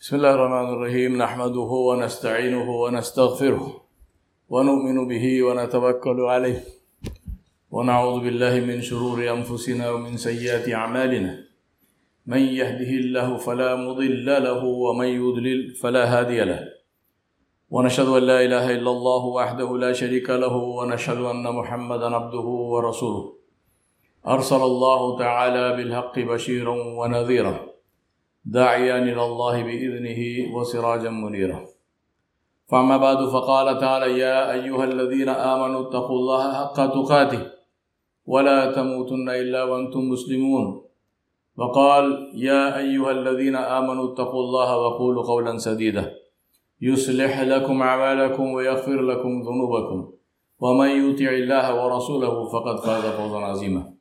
بسم الله الرحمن الرحيم. نحمده ونستعينه ونستغفره ونؤمن به ونتوكل عليه. ونعوذ بالله من شرور أنفسنا ومن سيئات أعمالنا. من يهده الله فلا مضل له ومن يضلل فلا هادي له. ونشهد أن لا إله إلا الله وحده لا شريك له ونشهد أن محمدا عبده ورسوله. أرسل الله تعالى بالحق بشيرا ونذيرا. داعيا إلى الله بإذنه وسراجا منيرا. فأما بعد فقال تعالى يا أيها الذين آمنوا اتقوا الله حق تقاته ولا تموتن إلا وأنتم مسلمون. وقال يا أيها الذين آمنوا اتقوا الله وقولوا قولا سديدا يصلح لكم أعمالكم ويغفر لكم ذنوبكم ومن يطع الله ورسوله فقد فاز فوزا عظيما.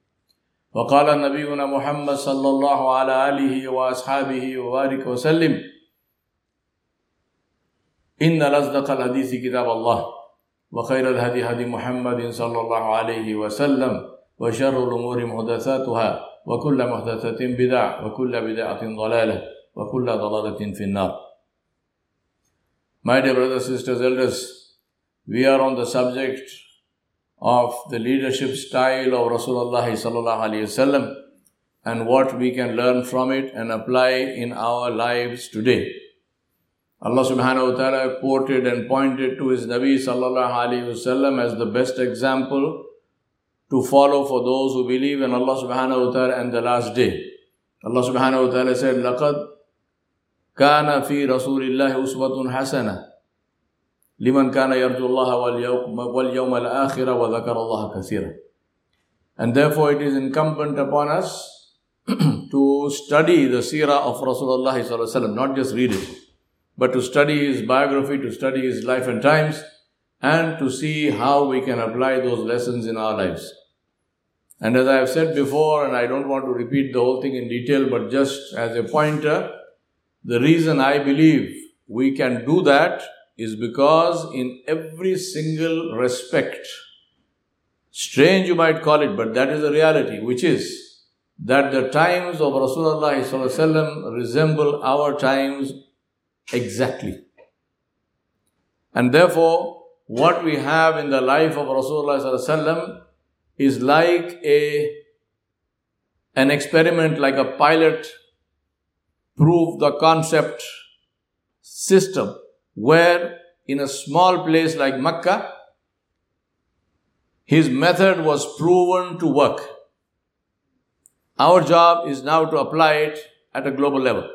وقال نبينا محمد صلى الله على آله وأصحابه وبارك وسلم إن الأصدق الحديث كتاب الله وخير الهدي هدي محمد صلى الله عليه وسلم وشر الأمور محدثاتها وكل محدثة بدع وكل بدعة ضلالة وكل ضلالة في النار. My dear brothers, sisters, elders, we are on the subject of the leadership style of Rasulullah sallallahu alaihi wasallam and what we can learn from it and apply in our lives today. Allah subhanahu wa ta'ala quoted and pointed to his Nabi sallallahu alaihi wasallam as the best example to follow for those who believe in Allah subhanahu wa ta'ala and the last day. Allah subhanahu wa ta'ala said, لَقَدْ كَانَ فِي رَسُولِ اللَّهِ أُسْوَةٌ حَسَنَةٌ and therefore it is incumbent upon us to study the seerah of Rasulullah not just read it, but to study his biography, to study his life and times, and to see how we can apply those lessons in our lives. And as I have said before, and I don't want to repeat the whole thing in detail, but just as a pointer, the reason I believe we can do that is because in every single respect, strange you might call it, but that is the reality, which is that the times of Rasulullah resemble our times exactly. And therefore, what we have in the life of Rasulullah is like a an experiment, like a pilot prove the concept system where in a small place like Mecca, his method was proven to work. Our job is now to apply it at a global level.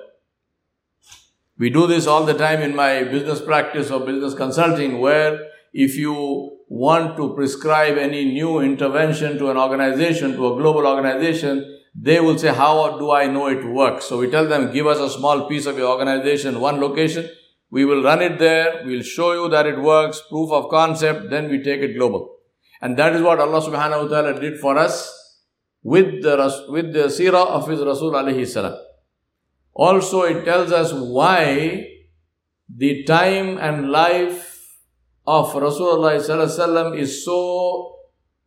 We do this all the time in my business practice or business consulting, where if you want to prescribe any new intervention to an organization, to a global organization, they will say, How do I know it works? So we tell them, Give us a small piece of your organization, one location, we will run it there, we'll show you that it works, proof of concept, then we take it global. And that is what Allah subhanahu wa ta'ala did for us with the, with the seerah of His Rasul alayhi salam. Also, it tells us why the time and life of Rasulullah is so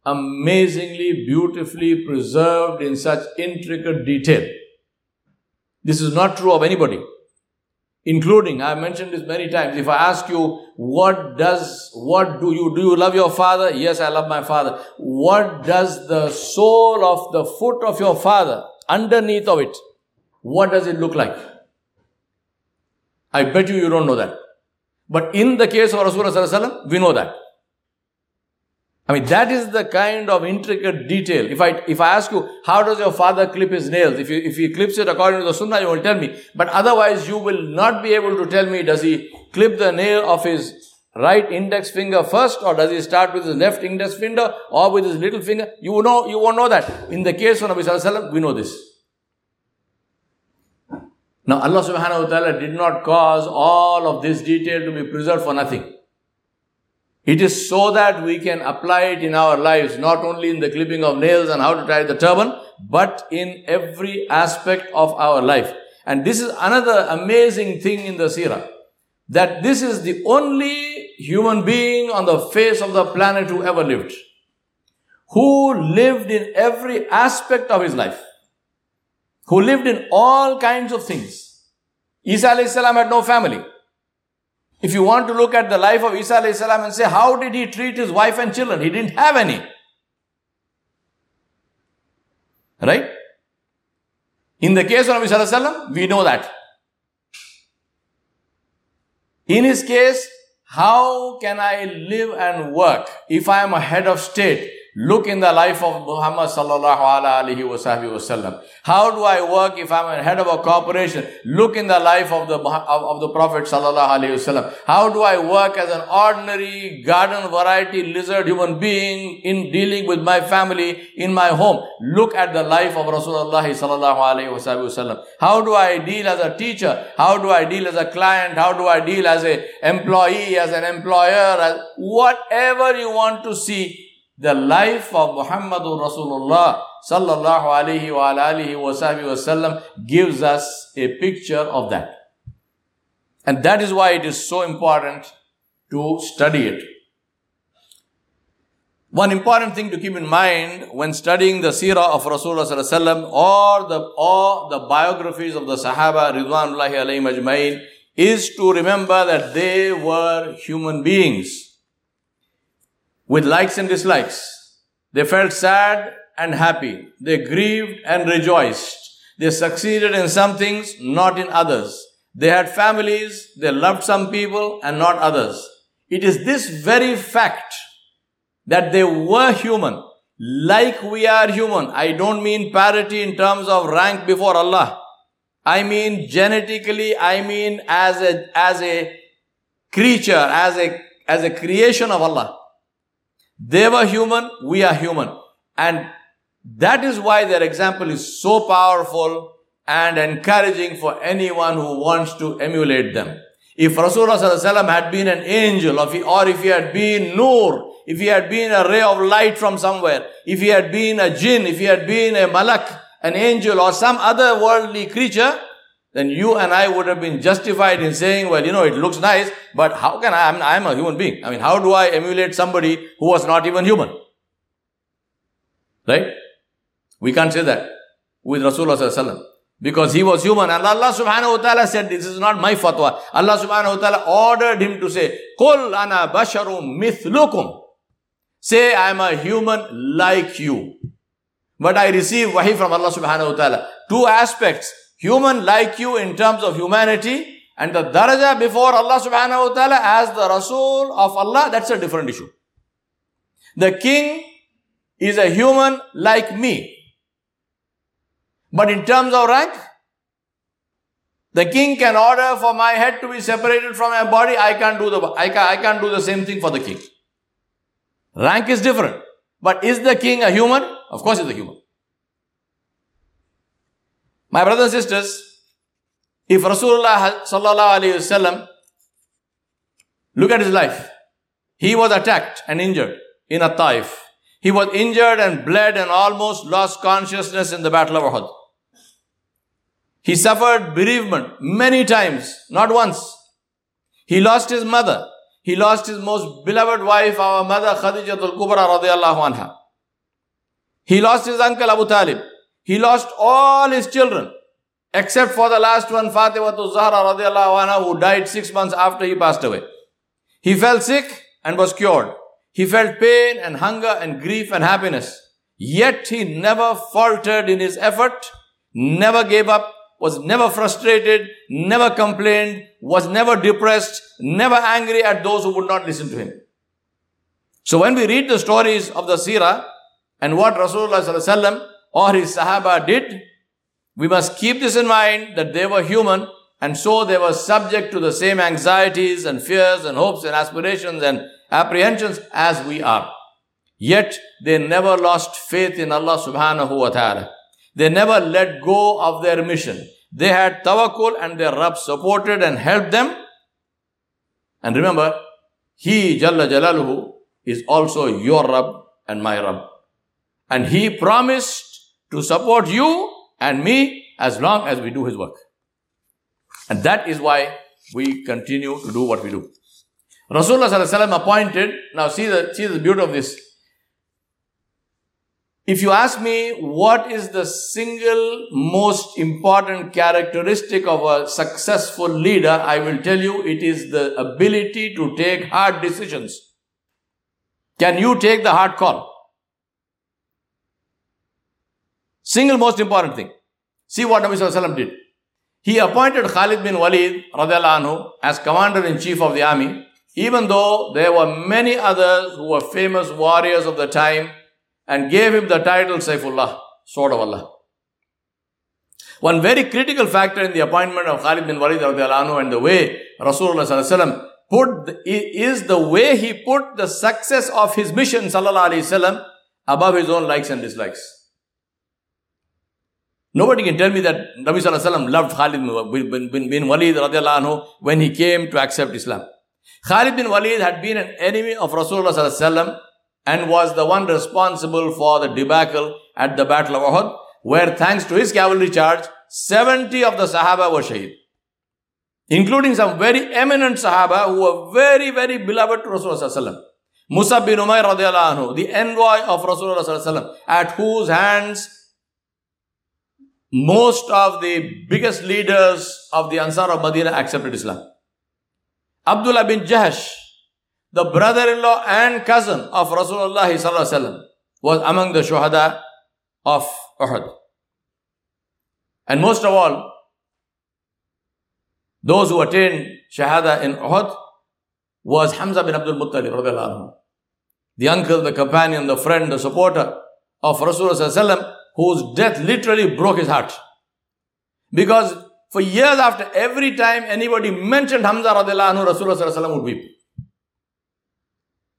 amazingly, beautifully preserved in such intricate detail. This is not true of anybody including i mentioned this many times if i ask you what does what do you do you love your father? Yes i love my father. What does the sole of the foot of your father underneath of it what does it look like? I bet you you don't know that. But in the case of rasulullah we know that I mean, that is the kind of intricate detail. If I, if I ask you, how does your father clip his nails? If, you, if he clips it according to the sunnah, you will tell me. But otherwise, you will not be able to tell me, does he clip the nail of his right index finger first, or does he start with his left index finger, or with his little finger? You know, you won't know that. In the case of Nabi Sallallahu we know this. Now, Allah subhanahu wa ta'ala did not cause all of this detail to be preserved for nothing. It is so that we can apply it in our lives, not only in the clipping of nails and how to tie the turban, but in every aspect of our life. And this is another amazing thing in the seerah. That this is the only human being on the face of the planet who ever lived. Who lived in every aspect of his life. Who lived in all kinds of things. Isa salam had no family. If you want to look at the life of Isa salam and say, how did he treat his wife and children? He didn't have any. Right? In the case of Nabi Sallallahu we know that. In his case, how can I live and work if I am a head of state Look in the life of Muhammad sallallahu alaihi wasallam. How do I work if I'm a head of a corporation? Look in the life of the of, of the Prophet sallallahu alaihi wasallam. How do I work as an ordinary garden variety lizard human being in dealing with my family in my home? Look at the life of Rasulullah sallallahu alaihi wasallam. How do I deal as a teacher? How do I deal as a client? How do I deal as an employee, as an employer, as whatever you want to see? The life of Muhammadur Rasulullah sallallahu alaihi wa wasallam gives us a picture of that. And that is why it is so important to study it. One important thing to keep in mind when studying the seerah of Rasulullah or the or the biographies of the Sahaba Ridwanullahi alayhim is to remember that they were human beings with likes and dislikes. They felt sad and happy. They grieved and rejoiced. They succeeded in some things, not in others. They had families, they loved some people and not others. It is this very fact that they were human, like we are human. I don't mean parity in terms of rank before Allah. I mean genetically, I mean as a, as a creature, as a, as a creation of Allah. They were human, we are human. And that is why their example is so powerful and encouraging for anyone who wants to emulate them. If Rasulullah had been an angel, or if he had been Noor, if he had been a ray of light from somewhere, if he had been a jinn, if he had been a malak, an angel, or some other worldly creature, then you and I would have been justified in saying, well, you know, it looks nice, but how can I, I'm, I'm a human being. I mean, how do I emulate somebody who was not even human? Right? We can't say that with Rasulullah because he was human and Allah subhanahu wa ta'ala said this is not my fatwa. Allah subhanahu wa ta'ala ordered him to say, Qul ana basharum mithlukum. Say I am a human like you. But I receive wahi from Allah subhanahu wa ta'ala. Two aspects human like you in terms of humanity and the daraja before Allah subhanahu wa ta'ala as the Rasul of Allah, that's a different issue. The king is a human like me. But in terms of rank, the king can order for my head to be separated from my body. I can't do the, I can't, I can't do the same thing for the king. Rank is different. But is the king a human? Of course he's a human. My brothers and sisters, if Rasulullah sallallahu alayhi wasallam, look at his life. He was attacked and injured in a Taif. He was injured and bled and almost lost consciousness in the Battle of Uhud. He suffered bereavement many times, not once. He lost his mother. He lost his most beloved wife, our mother Khadijatul Kubra radiallahu anha. He lost his uncle Abu Talib. He lost all his children except for the last one, Fatimatuz Zahra radiallahu anha, who died six months after he passed away. He fell sick and was cured. He felt pain and hunger and grief and happiness. Yet he never faltered in his effort, never gave up, was never frustrated, never complained, was never depressed, never angry at those who would not listen to him. So when we read the stories of the Sirah and what Rasulullah or his Sahaba did, we must keep this in mind that they were human and so they were subject to the same anxieties and fears and hopes and aspirations and apprehensions as we are. Yet they never lost faith in Allah subhanahu wa ta'ala. They never let go of their mission. They had tawakkul and their Rabb supported and helped them. And remember, He, Jalla Jalaluhu, is also your Rabb and my Rabb. And He promised to support you and me as long as we do His work. And that is why we continue to do what we do. Rasulullah appointed, now see the, see the beauty of this. If you ask me what is the single most important characteristic of a successful leader, I will tell you it is the ability to take hard decisions. Can you take the hard call? Single most important thing. See what Nabi Sallallahu did. He appointed Khalid bin Walid anhu, as commander in chief of the army, even though there were many others who were famous warriors of the time and gave him the title Saifullah, sword of Allah. One very critical factor in the appointment of Khalid bin Walid anhu and the way Rasulullah put is the way he put the success of his mission sallallahu above his own likes and dislikes. Nobody can tell me that Nabi Sallallahu loved Khalid bin, bin, bin Walid anhu when he came to accept Islam. Khalid bin Walid had been an enemy of Rasulullah Sallallahu and was the one responsible for the debacle at the Battle of Uhud, where thanks to his cavalry charge, 70 of the Sahaba were shaheed. Including some very eminent Sahaba who were very, very beloved to Rasulullah Musab bin Umayr anhu, the envoy of Rasulullah at whose hands most of the biggest leaders of the Ansar of Medina accepted Islam. Abdullah bin Jahsh, the brother-in-law and cousin of Rasulullah was among the shuhada of Uhud. And most of all, those who attained shahada in Uhud was Hamza bin Abdul Muttalib the uncle, the companion, the friend, the supporter of Rasulullah whose death literally broke his heart. Because for years after, every time anybody mentioned Hamza radiallahu anhu, Rasulullah would weep.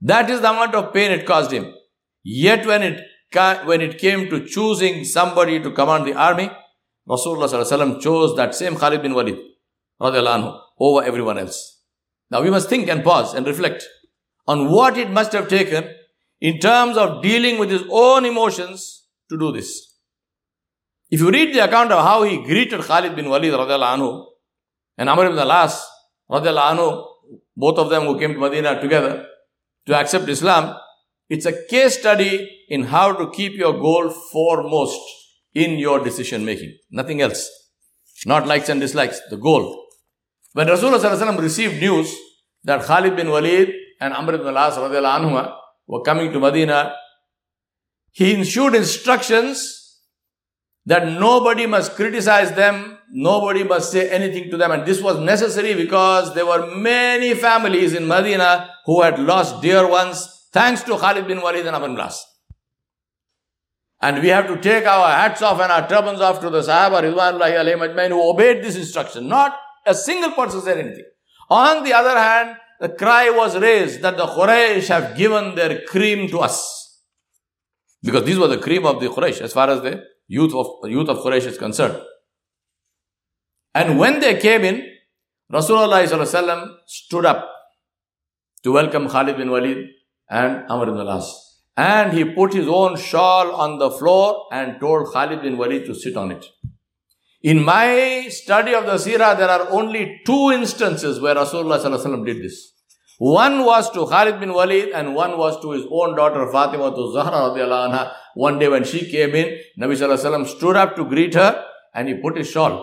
That is the amount of pain it caused him. Yet when it, when it came to choosing somebody to command the army, Rasulullah chose that same Khalid bin Walid radiallahu anhu, over everyone else. Now we must think and pause and reflect on what it must have taken in terms of dealing with his own emotions to do this. If you read the account of how he greeted Khalid bin Walid anhu and Amr ibn al-As anhu, both of them who came to Medina together to accept Islam, it's a case study in how to keep your goal foremost in your decision making. Nothing else. Not likes and dislikes, the goal. When Rasulullah received news that Khalid bin Walid and Amr ibn al-As anhu were coming to Medina, he issued instructions that nobody must criticize them, nobody must say anything to them. And this was necessary because there were many families in Medina who had lost dear ones thanks to Khalid bin Walid and Abu Las. And we have to take our hats off and our turbans off to the Sahaba Ridwanullahi alayhi ajmain who obeyed this instruction. Not a single person said anything. On the other hand, the cry was raised that the Quraysh have given their cream to us. Because these were the cream of the Quraysh as far as the youth of, youth of Quraysh is concerned. And when they came in, Rasulullah stood up to welcome Khalid bin Walid and Amr bin al-As. And he put his own shawl on the floor and told Khalid bin Walid to sit on it. In my study of the Sirah, there are only two instances where Rasulullah did this. One was to Khalid bin Walid and one was to his own daughter Fatimatuz Zahra. One day when she came in, Nabi Sallallahu stood up to greet her and he put his shawl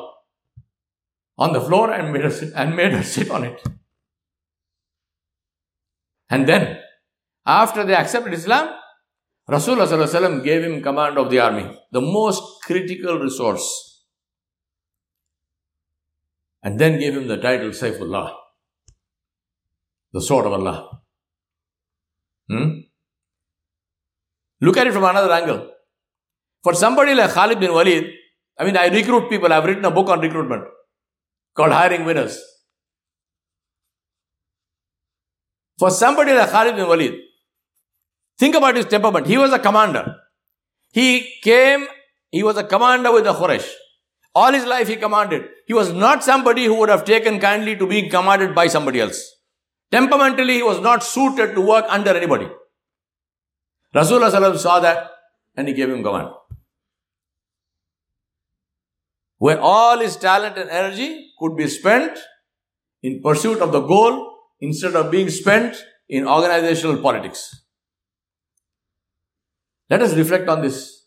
on the floor and made her sit, and made her sit on it. And then, after they accepted Islam, Rasulullah gave him command of the army, the most critical resource. And then gave him the title Saifullah the sword of Allah. Hmm? Look at it from another angle. For somebody like Khalid bin Walid, I mean, I recruit people. I've written a book on recruitment called Hiring Winners. For somebody like Khalid bin Walid, think about his temperament. He was a commander. He came, he was a commander with the Quraysh. All his life he commanded. He was not somebody who would have taken kindly to being commanded by somebody else. Temperamentally, he was not suited to work under anybody. Rasulullah saw that and he gave him command. Where all his talent and energy could be spent in pursuit of the goal instead of being spent in organizational politics. Let us reflect on this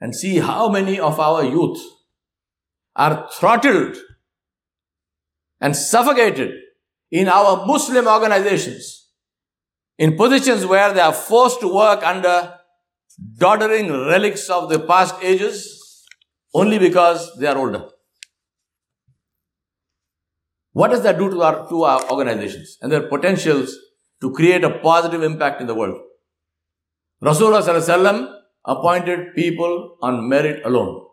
and see how many of our youth are throttled and suffocated in our Muslim organizations in positions where they are forced to work under doddering relics of the past ages only because they are older. What does that do to our, to our organizations and their potentials to create a positive impact in the world? Rasulullah appointed people on merit alone.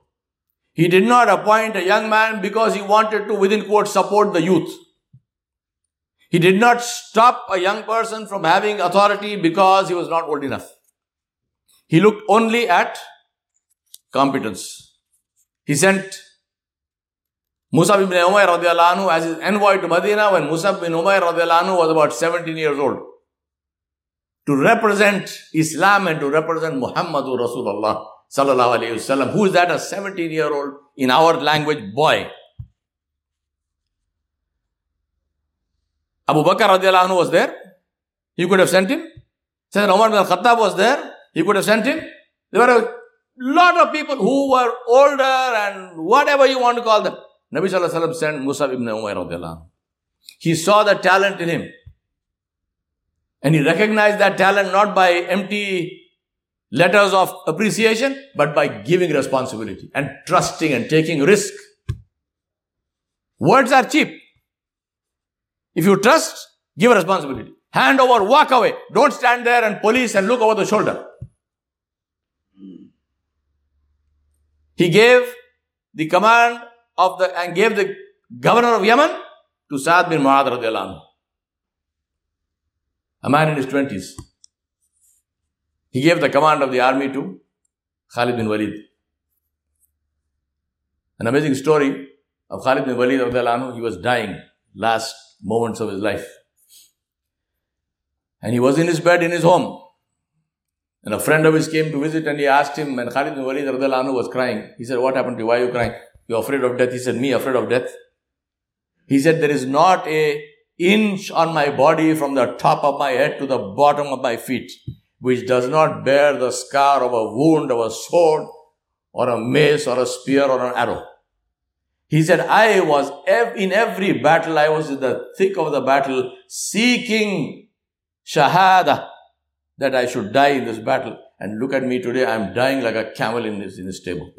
He did not appoint a young man because he wanted to, within quotes, support the youth. He did not stop a young person from having authority because he was not old enough. He looked only at competence. He sent Musab ibn Umayr anhu as his envoy to Medina when Musab ibn Umayr anhu was about 17 years old to represent Islam and to represent Muhammadur Rasulullah sallallahu alayhi wasallam. Who is that? A 17 year old in our language boy. Abu Bakr anhu was there. He could have sent him. Sayyidina Umar bin Khattab was there. He could have sent him. There were a lot of people who were older and whatever you want to call them. Nabi Sallallahu Alaihi Wasallam sent Musab ibn Umair He saw the talent in him. And he recognized that talent not by empty letters of appreciation, but by giving responsibility and trusting and taking risk. Words are cheap. If you trust, give responsibility. Hand over, walk away. Don't stand there and police and look over the shoulder. He gave the command of the and gave the governor of Yemen to Saad bin Mu'adh radiallahu a man in his twenties. He gave the command of the army to Khalid bin Walid. An amazing story of Khalid bin Walid radiallahu he was dying last moments of his life. And he was in his bed in his home. And a friend of his came to visit and he asked him, and Khalid bin Walid anhu was crying. He said, What happened to you? Why are you crying? You're afraid of death? He said, Me afraid of death? He said, There is not a inch on my body from the top of my head to the bottom of my feet, which does not bear the scar of a wound of a sword or a mace or a spear or an arrow. He said, I was ev- in every battle, I was in the thick of the battle, seeking shahada, that I should die in this battle. And look at me today, I am dying like a camel in this, in this table.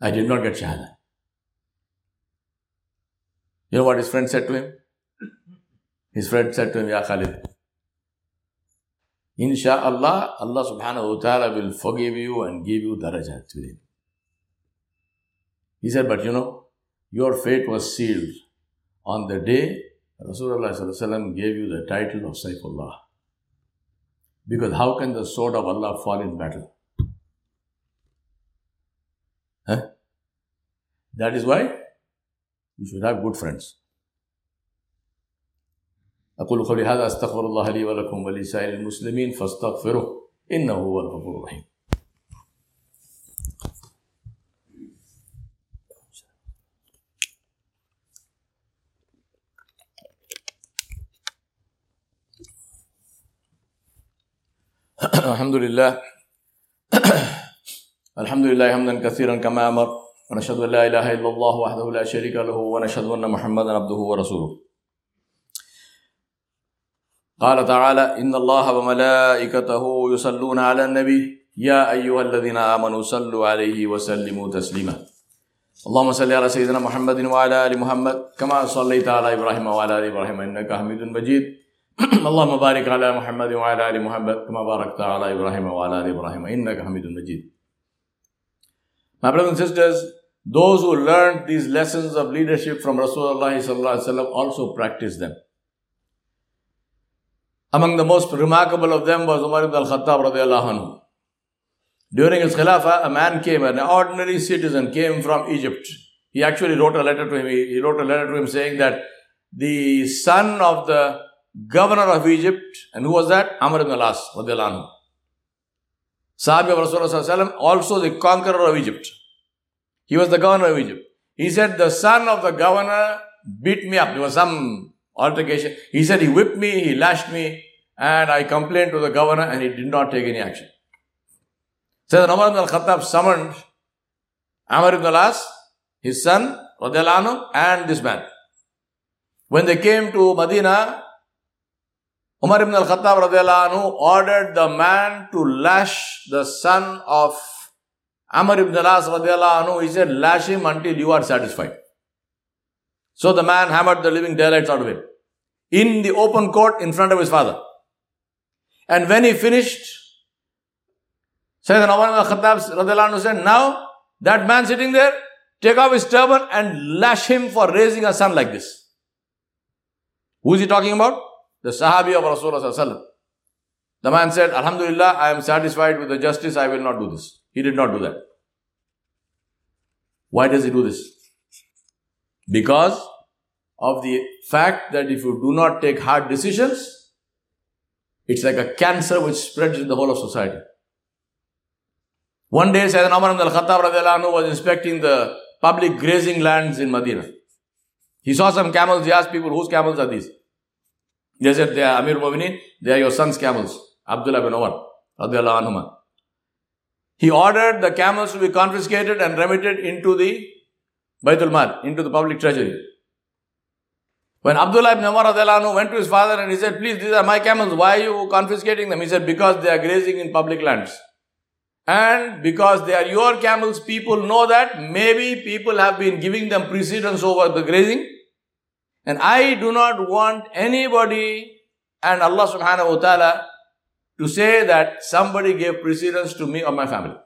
I did not get shahada. You know what his friend said to him? His friend said to him, Ya Khalid, Insha'Allah, Allah subhanahu wa ta'ala will forgive you and give you darajat today. He said, but you know, your fate was sealed on the day Rasulullah gave you the title of Saifullah. Because how can the sword of Allah fall in battle? Huh? That is why you should have good friends. أقول قولي هذا أستغفر الله لي ولكم ولسائر المسلمين فاستغفروه إنه هو الغفور الرحيم الحمد لله. الحمد لله حمدا كثيرا كما أمر ونشهد أن لا إله إلا الله وحده لا شريك له ونشهد أن محمدا عبده ورسوله. قال تعالى إن الله وملائكته يصلون على النبي يا أيها الذين آمنوا صلوا عليه وسلموا تسليما. اللهم صل على سيدنا محمد وعلى آل محمد كما صليت على إبراهيم وعلى آل إبراهيم إنك حميد مجيد. اللهم بارك على محمد وعلى ال محمد كما باركت على ابراهيم وعلى ال ابراهيم انك حميد مجيد My brothers and sisters, those who learned these lessons of leadership from Rasulullah also practiced them. Among the most remarkable of them was Umar ibn al-Khattab anhu. During his Khilafah, a man came, an ordinary citizen came from Egypt. He actually wrote a letter to him. He wrote a letter to him saying that the son of the governor of Egypt. And who was that? Amr ibn al-As, Sahabi of Rasulullah Sallallahu Alaihi Wasallam, also the conqueror of Egypt. He was the governor of Egypt. He said, the son of the governor beat me up. There was some altercation. He said, he whipped me, he lashed me, and I complained to the governor and he did not take any action. So the Umar ibn al-Khattab summoned Amr ibn al-As, his son, anhu, and this man. When they came to Medina, Umar ibn al-Khattab anhu ordered the man to lash the son of Amr ibn al-As anhu. He said, lash him until you are satisfied. So the man hammered the living daylights out of him. In the open court in front of his father. And when he finished, Sayyidina Umar ibn al-Khattab anhu said, now that man sitting there, take off his turban and lash him for raising a son like this. Who is he talking about? The Sahabi of Rasulullah. The man said, Alhamdulillah, I am satisfied with the justice, I will not do this. He did not do that. Why does he do this? Because of the fact that if you do not take hard decisions, it's like a cancer which spreads in the whole of society. One day, Sayyidina Umar al-Khattab was inspecting the public grazing lands in Medina. He saw some camels. He asked people, whose camels are these? They said, they are Amir Mu'minin, they are your son's camels. Abdullah bin Umar, anhuma. He ordered the camels to be confiscated and remitted into the Baitul Mal, into the public treasury. When Abdullah ibn Umar anhu went to his father and he said, please, these are my camels, why are you confiscating them? He said, because they are grazing in public lands. And because they are your camels, people know that maybe people have been giving them precedence over the grazing. And I do not want anybody and Allah subhanahu wa ta'ala to say that somebody gave precedence to me or my family.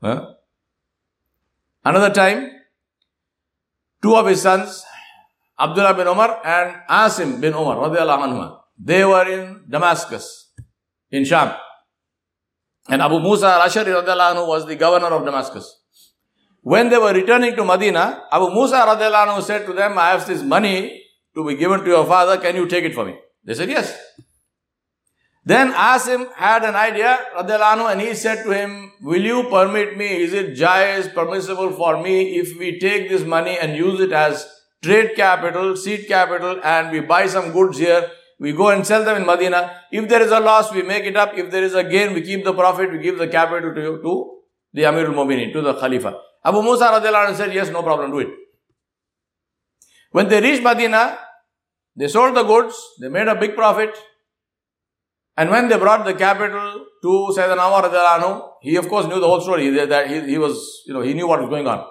Huh? Another time, two of his sons, Abdullah bin Umar and Asim bin Umar, anhuma, they were in Damascus, in Sham. And Abu Musa al-Ashari was the governor of Damascus. When they were returning to Medina, Abu Musa radiallahu said to them, I have this money to be given to your father, can you take it for me? They said, yes. Then Asim had an idea, radiallahu and he said to him, will you permit me, is it jais, permissible for me if we take this money and use it as trade capital, seed capital and we buy some goods here, we go and sell them in Medina. If there is a loss, we make it up. If there is a gain, we keep the profit, we give the capital to, to the Amir al-Mu'minin, to the Khalifa. Abu Musa radiallahu said, yes, no problem, do it. When they reached Medina, they sold the goods, they made a big profit. And when they brought the capital to Sayyidina Umar radiallahu he of course knew the whole story, that he, he was, you know, he knew what was going on.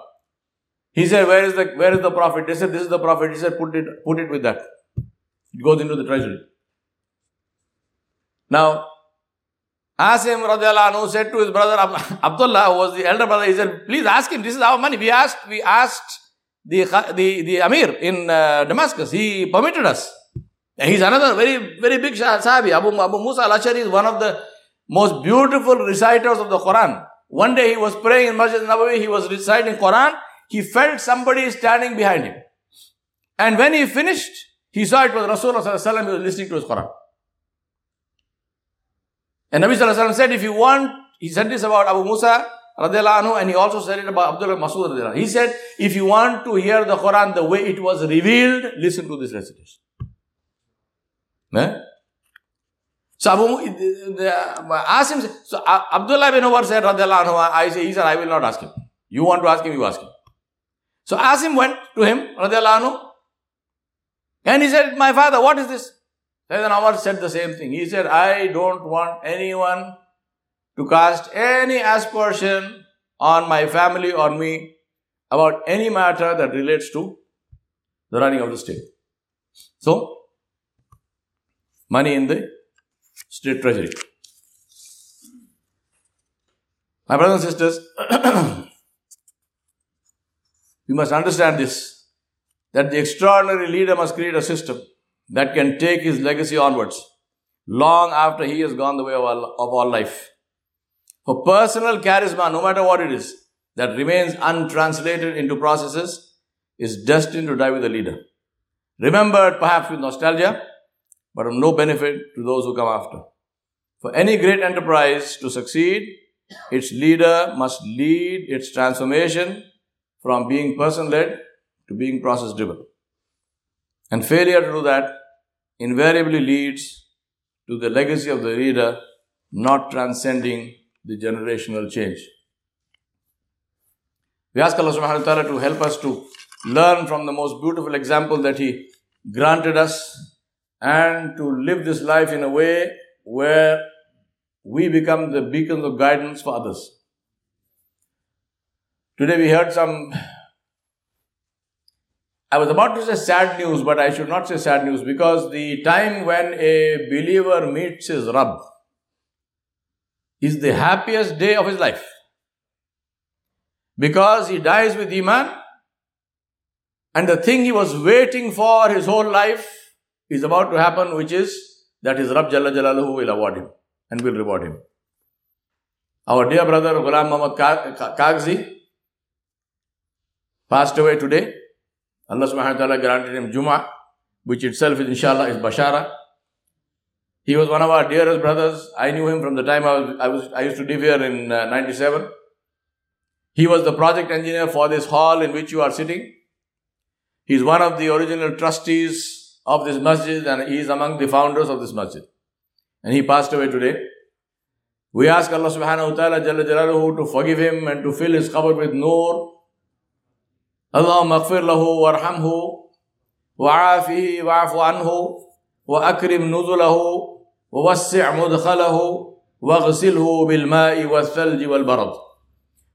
He said, where is the, where is the profit? They said, this is the profit. He said, put it, put it with that. It goes into the treasury. Now, Asim Anhu said to his brother Abdullah, who was the elder brother, he said, please ask him, this is our money. We asked, we asked the, the, the Amir in uh, Damascus. He permitted us. And he's another very, very big Sahabi. Abu, Abu Musa al-Ashari is one of the most beautiful reciters of the Quran. One day he was praying in Masjid Nabawi, he was reciting Quran. He felt somebody standing behind him. And when he finished, he saw it was Rasulullah he was listening to his Quran. And Nabi Sallallahu said, if you want, he said this about Abu Musa anhu, and he also said it about Abdullah Masud He said, if you want to hear the Quran the way it was revealed, listen to this recitation. Eh? So Abu, ask him, so Abdullah bin Umar said, anhu, I say, he said, I will not ask him. You want to ask him, you ask him. So Asim went to him, anhu, and he said, my father, what is this? Sayyidina Umar said the same thing. He said, I don't want anyone to cast any aspersion on my family or me about any matter that relates to the running of the state. So, money in the state treasury. My brothers and sisters, we must understand this that the extraordinary leader must create a system that can take his legacy onwards long after he has gone the way of all, of all life. For personal charisma, no matter what it is, that remains untranslated into processes is destined to die with the leader. Remembered perhaps with nostalgia, but of no benefit to those who come after. For any great enterprise to succeed, its leader must lead its transformation from being person led to being process driven. And failure to do that invariably leads to the legacy of the leader not transcending the generational change. We ask Allah subhanahu wa ta'ala to help us to learn from the most beautiful example that He granted us and to live this life in a way where we become the beacons of guidance for others. Today we heard some. I was about to say sad news, but I should not say sad news because the time when a believer meets his Rabb is the happiest day of his life. Because he dies with Iman and the thing he was waiting for his whole life is about to happen, which is that his Rabb Jalla Jalaluhu will award him and will reward him. Our dear brother Ghulam Muhammad Kagzi passed away today. Allah subhanahu wa ta'ala granted him Juma, which itself is inshallah is Bashara. He was one of our dearest brothers. I knew him from the time I was, I, was, I used to live here in uh, 97. He was the project engineer for this hall in which you are sitting. He's one of the original trustees of this masjid and he is among the founders of this masjid. And he passed away today. We ask Allah subhanahu wa ta'ala Jalla Jalaluhu to forgive him and to fill his qabr with nur. اللهم اغفر له وارحمه وعافه واعف عنه وأكرم نزله ووسع مدخله واغسله بالماء والثلج والبرد.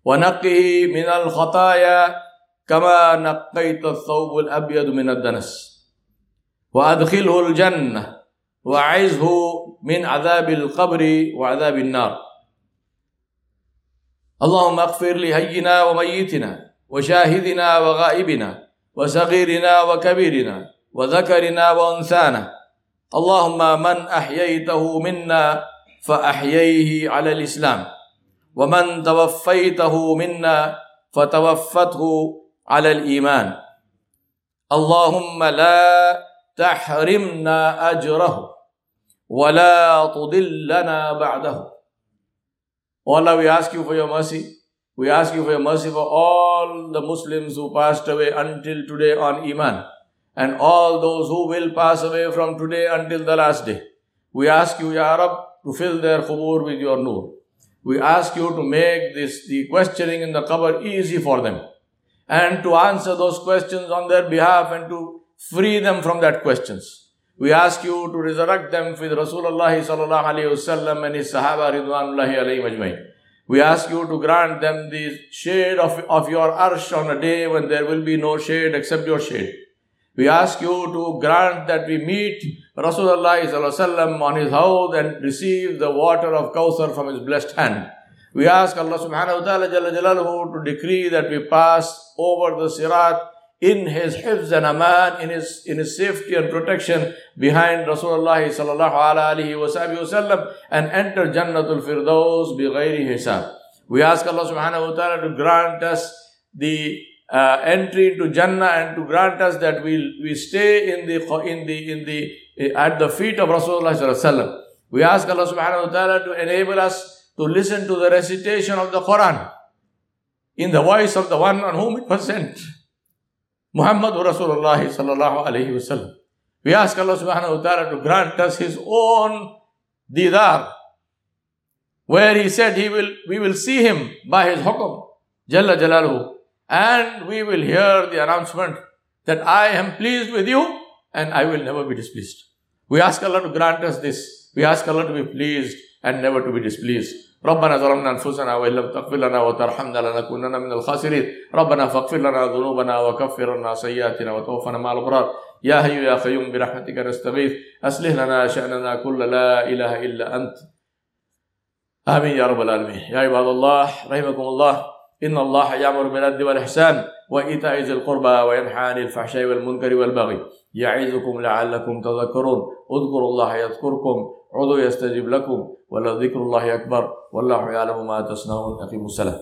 ونقه من الخطايا كما نقيت الثوب الأبيض من الدنس. وأدخله الجنة وعزه من عذاب القبر وعذاب النار. اللهم اغفر لهينا وميتنا وشاهدنا وغائبنا وصغيرنا وكبيرنا وذكرنا وأنثانا. اللهم من أحييته منا فأحييه على الإسلام. ومن توفيته منا فتوفته على الإيمان. اللهم لا تحرمنا أجره ولا تضلنا بعده. Allah, we ask you for your mercy. We ask you for your mercy for all the Muslims who passed away until today on Iman and all those who will pass away from today until the last day. We ask you, Ya Rab, to fill their khubur with your nur. We ask you to make this, the questioning in the qabr easy for them and to answer those questions on their behalf and to free them from that questions. We ask you to resurrect them with Rasulullah sallallahu alayhi wasallam and his Sahaba ridwanullahi alayhi majmain. We ask you to grant them the shade of, of your arsh on a day when there will be no shade except your shade. We ask you to grant that we meet Rasulullah on his Hawd and receive the water of Kawthar from his blessed hand. We ask Allah subhanahu wa ta'ala to decree that we pass over the sirat in his hifz and aman, in his, in his safety and protection behind Rasulullah sallallahu alayhi wa sallam and enter Jannatul Firdaus bi ghairi hisab. We ask Allah subhanahu wa ta'ala to grant us the uh, entry into Jannah and to grant us that we we stay in the in the in the at the feet of Rasulullah sallallahu We ask Allah subhanahu wa ta'ala to enable us to listen to the recitation of the Quran in the voice of the one on whom it was sent. Muhammad Rasulullah sallallahu alayhi wasallam. We ask Allah subhanahu wa ta'ala to grant us His own didar, where He said He will, we will see Him by His hukum, Jalla Jalaluhu, and we will hear the announcement that I am pleased with you and I will never be displeased. We ask Allah to grant us this. We ask Allah to be pleased and never to be displeased. ربنا ظلمنا أنفسنا وإن لم تغفر لنا وترحمنا لنكونن من الخاسرين. ربنا فاغفر لنا ذنوبنا وكفر عنا سيئاتنا وتوفنا مع الأبرار. يا حي يا قيوم برحمتك نستغيث. أصلح لنا شأننا كل لا إله إلا أنت. آمين يا رب العالمين. يا عباد الله رحمكم الله. إن الله يأمر بالعدل والإحسان وإيتاء ذي القربى وينهى عن الفحشاء والمنكر والبغي. يعظكم لعلكم تذكرون. اذكروا الله يذكركم. عضو يستجيب لكم ولذكر الله أكبر والله يعلم ما تصنعون أقيموا السلام